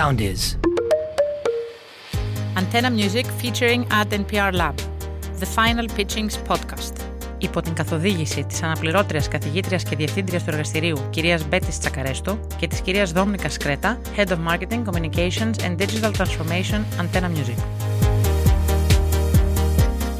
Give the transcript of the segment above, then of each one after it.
sound is. Antenna Music featuring Ad NPR Lab. The Final Pitchings Podcast. Υπό την καθοδήγηση της αναπληρώτριας καθηγήτριας και διευθύντριας του εργαστηρίου κυρίας Μπέτης Τσακαρέστο και της κυρίας Δόμνικα Σκρέτα, Head of Marketing, Communications and Digital Transformation Antenna Music.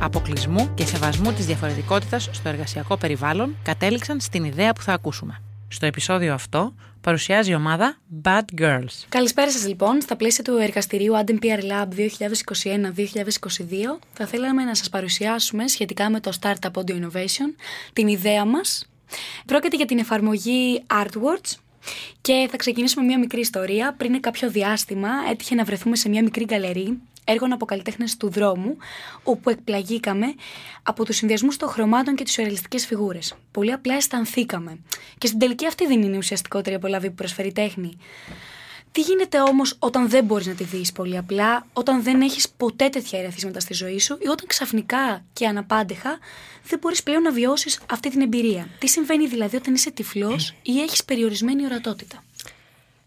αποκλεισμού και σεβασμού της διαφορετικότητας στο εργασιακό περιβάλλον, κατέληξαν στην ιδέα που θα ακούσουμε. Στο επεισόδιο αυτό παρουσιάζει η ομάδα Bad Girls. Καλησπέρα σας λοιπόν. Στα πλαίσια του εργαστηρίου ADMPR Lab 2021-2022 θα θέλαμε να σας παρουσιάσουμε σχετικά με το Startup Audio Innovation την ιδέα μας. Πρόκειται για την εφαρμογή Artwords και θα ξεκινήσουμε μια μικρή ιστορία. Πριν κάποιο διάστημα έτυχε να βρεθούμε σε μια μικρή γκαλερί έργων από καλλιτέχνες του δρόμου, όπου εκπλαγήκαμε από τους συνδυασμούς των χρωμάτων και τις σουρεαλιστικές φιγούρες. Πολύ απλά αισθανθήκαμε. Και στην τελική αυτή δεν είναι η ουσιαστικότερη απολαυή που προσφέρει η τέχνη. Τι γίνεται όμως όταν δεν μπορείς να τη δεις πολύ απλά, όταν δεν έχεις ποτέ τέτοια ερεθίσματα στη ζωή σου ή όταν ξαφνικά και αναπάντεχα δεν μπορείς πλέον να βιώσεις αυτή την εμπειρία; Τι συμβαίνει δηλαδή όταν είσαι τυφλός ή έχεις περιορισμένη ορατότητα;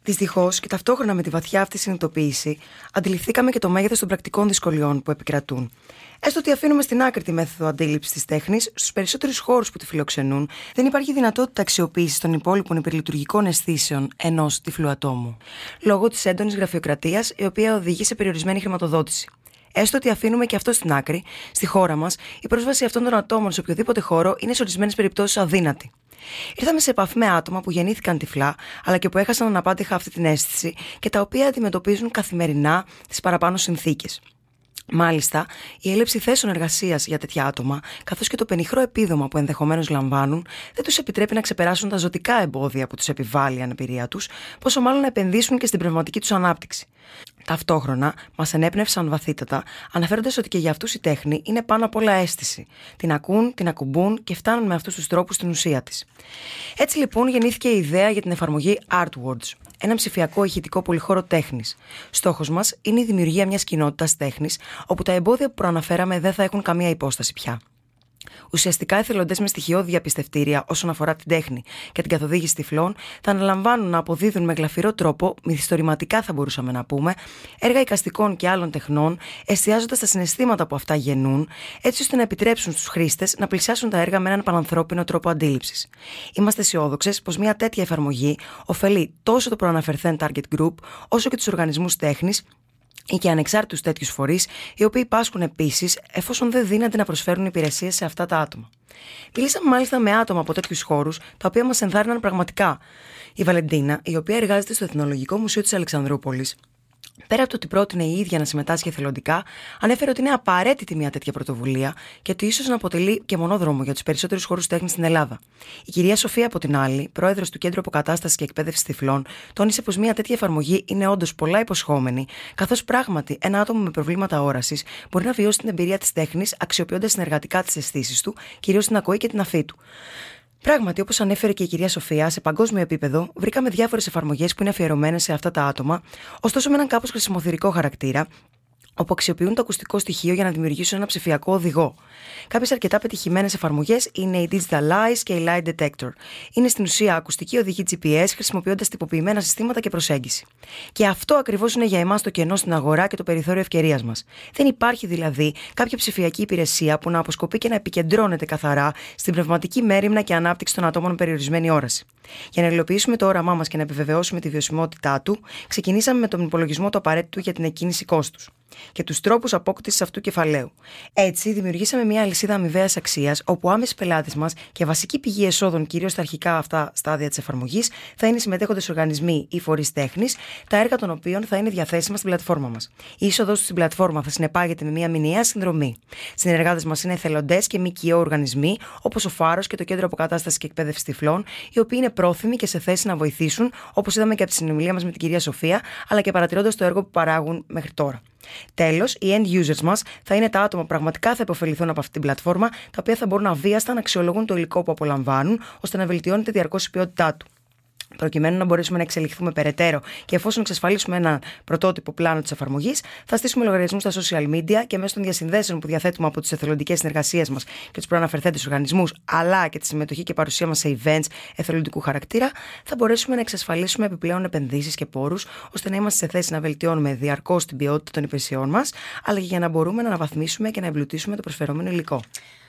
Δυστυχώς και ταυτόχρονα με τη βαθιά αυτή συνειδητοποίηση, αντιληφθήκαμε και το μέγεθος των πρακτικών δυσκολιών που επικρατούν. Έστω ότι αφήνουμε στην άκρη τη μέθοδο αντίληψης της τέχνης, στους περισσότερους χώρους που τη φιλοξενούν, δεν υπάρχει δυνατότητα αξιοποίησης των υπόλοιπων υπερλειτουργικών αισθήσεων ενός τυφλού ατόμου. Λόγω της έντονης γραφειοκρατίας, η οποία οδηγεί σε περιορισμένη χρηματοδότηση. Έστω ότι αφήνουμε και αυτό στην άκρη, στη χώρα μας, η πρόσβαση αυτών των ατόμων σε οποιοδήποτε χώρο είναι σε ορισμένες περιπτώσεις αδύνατη. Ήρθαμε σε επαφή με άτομα που γεννήθηκαν τυφλά, αλλά και που έχασαν αναπάντηχα αυτή την αίσθηση και τα οποία αντιμετωπίζουν καθημερινά τις παραπάνω συνθήκες. Μάλιστα, η έλλειψη θέσεων εργασίας για τέτοια άτομα, καθώς και το πενιχρό επίδομα που ενδεχομένως λαμβάνουν, δεν τους επιτρέπει να ξεπεράσουν τα ζωτικά εμπόδια που τους επιβάλλει η αναπηρία τους, πόσο μάλλον να επενδύσουν και στην πνευματική τους ανάπτυξη. Ταυτόχρονα, μας ενέπνευσαν βαθύτατα, αναφέροντας ότι και για αυτούς η τέχνη είναι πάνω απ' όλα αίσθηση. Την ακούν, την ακουμπούν και φτάνουν με αυτούς τους τρόπους στην ουσία της. Έτσι λοιπόν γεννήθηκε η ιδέα για την εφαρμογή Artwords, ένα ψηφιακό ηχητικό πολυχώρο τέχνης. Στόχος μας είναι η δημιουργία μιας κοινότητας τέχνης, όπου τα εμπόδια που προαναφέραμε δεν θα έχουν καμία υπόσταση πια. Ουσιαστικά, εθελοντέ με στοιχειώδη διαπιστευτήρια όσον αφορά την τέχνη και την καθοδήγηση τυφλών θα αναλαμβάνουν να αποδίδουν με γλαφυρό τρόπο, μυθιστορηματικά θα μπορούσαμε να πούμε, έργα οικαστικών και άλλων τεχνών, εστιάζοντας τα συναισθήματα που αυτά γεννούν, έτσι ώστε να επιτρέψουν στους χρήστες να πλησιάσουν τα έργα με έναν πανανθρώπινο τρόπο αντίληψης. Είμαστε αισιόδοξες πως μια τέτοια εφαρμογή ωφελεί τόσο το προαναφερθέν target group, όσο και τους οργανισμούς τέχνης ή και ανεξάρτητους τέτοιους φορείς, οι οποίοι πάσχουν επίσης εφόσον δεν δύναται να προσφέρουν υπηρεσίες σε αυτά τα άτομα. Μιλήσαμε μάλιστα με άτομα από τέτοιους χώρους, τα οποία μας ενθάρρυναν πραγματικά. Η Βαλεντίνα, η οποία εργάζεται στο Εθνολογικό Μουσείο της Αλεξανδρούπολης, Πέρα από το ότι πρότεινε η ίδια να συμμετάσχει εθελοντικά, ανέφερε ότι είναι απαραίτητη μια τέτοια πρωτοβουλία και ότι ίσως να αποτελεί και μονόδρομο για τους περισσότερους χώρους τέχνης στην Ελλάδα. Η κυρία Σοφία, από την άλλη, πρόεδρος του Κέντρου Αποκατάστασης και Εκπαίδευσης Τυφλών, τόνισε πως μια τέτοια εφαρμογή είναι όντως πολλά υποσχόμενη, καθώς πράγματι ένα άτομο με προβλήματα όρασης μπορεί να βιώσει την εμπειρία της τέχνης αξιοποιώντας συνεργατικά τις αισθήσεις του, κυρίως την ακοή και την αφή του. Πράγματι, όπως ανέφερε και η κυρία Σοφία, σε παγκόσμιο επίπεδο βρήκαμε διάφορες εφαρμογές που είναι αφιερωμένες σε αυτά τα άτομα, ωστόσο με έναν κάπως χρησιμοθυρικό χαρακτήρα, όπου αξιοποιούν το ακουστικό στοιχείο για να δημιουργήσουν ένα ψηφιακό οδηγό. Κάποιες αρκετά πετυχημένες εφαρμογές είναι η Digital Eyes και η Light Detector. Είναι στην ουσία ακουστική οδηγή GPS χρησιμοποιώντας τυποποιημένα συστήματα και προσέγγιση. Και αυτό ακριβώς είναι για εμάς το κενό στην αγορά και το περιθώριο ευκαιρίας μας. Δεν υπάρχει δηλαδή κάποια ψηφιακή υπηρεσία που να αποσκοπεί και να επικεντρώνεται καθαρά στην πνευματική μέρημνα και ανάπτυξη των ατόμων με περιορισμένη όραση. Για να υλοποιήσουμε το όραμά μας και να επιβεβαιώσουμε τη βιωσιμότητά του, ξεκινήσαμε με τον υπολογισμό του απαραίτητου για την εκκίνηση κόστους. Και τους τρόπους απόκτησης αυτού κεφαλαίου. Έτσι, δημιουργήσαμε μια αλυσίδα αμοιβαίας αξίας, όπου άμεση πελάτες μας και βασική πηγή εσόδων, κυρίως στα αρχικά αυτά στάδια της εφαρμογής, θα είναι συμμετέχοντες οργανισμοί ή φορείς τέχνης, τα έργα των οποίων θα είναι διαθέσιμα στην πλατφόρμα μας. Η είσοδος στην πλατφόρμα θα συνεπάγεται με μια μηνιαία συνδρομή. Συνεργάτες μας είναι εθελοντές και ΜΚΟ οργανισμοί, όπως ο Φάρος και το Κέντρο Αποκατάστασης και Εκπαίδευσης Τυφλών, οι οποίοι είναι πρόθυμοι και σε θέση να βοηθήσουν, όπως είδαμε και από τη συνομιλία μας με την κυρία Σοφία, αλλά και παρατηρώντας το έργο που παράγουν μέχρι τώρα. Τέλος, οι end users μας θα είναι τα άτομα που πραγματικά θα υποφεληθούν από αυτή την πλατφόρμα, τα οποία θα μπορούν αβίαστα να αξιολογούν το υλικό που απολαμβάνουν, ώστε να βελτιώνεται διαρκώς η ποιότητά του προκειμένου να μπορέσουμε να εξελιχθούμε περαιτέρω και εφόσον εξασφαλίσουμε ένα πρωτότυπο πλάνο της εφαρμογής, θα στήσουμε λογαριασμούς στα social media και μέσω των διασυνδέσεων που διαθέτουμε από τις εθελοντικές συνεργασίες μας και τους προαναφερθέντες οργανισμούς, αλλά και τη συμμετοχή και παρουσία μας σε events εθελοντικού χαρακτήρα, θα μπορέσουμε να εξασφαλίσουμε επιπλέον επενδύσεις και πόρους, ώστε να είμαστε σε θέση να βελτιώνουμε διαρκώς την ποιότητα των υπηρεσιών μας, αλλά και για να μπορούμε να αναβαθμίσουμε και να εμπλουτίσουμε το προσφερόμενο υλικό.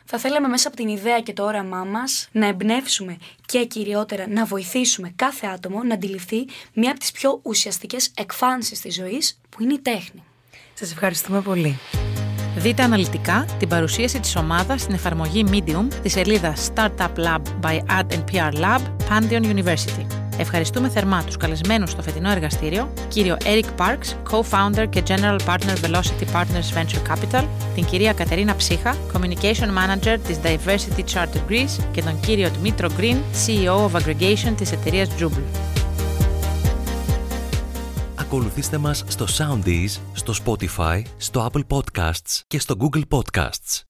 Θα θέλαμε μέσα από την ιδέα και το όραμά μας να εμπνεύσουμε και κυριότερα να βοηθήσουμε κάθε άτομο να αντιληφθεί μία από τις πιο ουσιαστικές εκφάνσεις της ζωής που είναι η τέχνη. Σας ευχαριστούμε πολύ. Δείτε αναλυτικά την παρουσίαση της ομάδας στην εφαρμογή Medium της σελίδας Startup Lab by Ad PR Lab Pantheon University. Ευχαριστούμε θερμά τους καλεσμένους στο φετινό εργαστήριο, κύριο Eric Parks, co-founder και general partner Velocity Partners Venture Capital, την κυρία Κατερίνα Ψύχα, communication manager της Diversity Charter Greece και τον κύριο Dmitro Green, CEO of Aggregation της εταιρείας Jubel. Ακολουθήστε μας στο Soundees, στο Spotify, στο Apple Podcasts και στο Google Podcasts.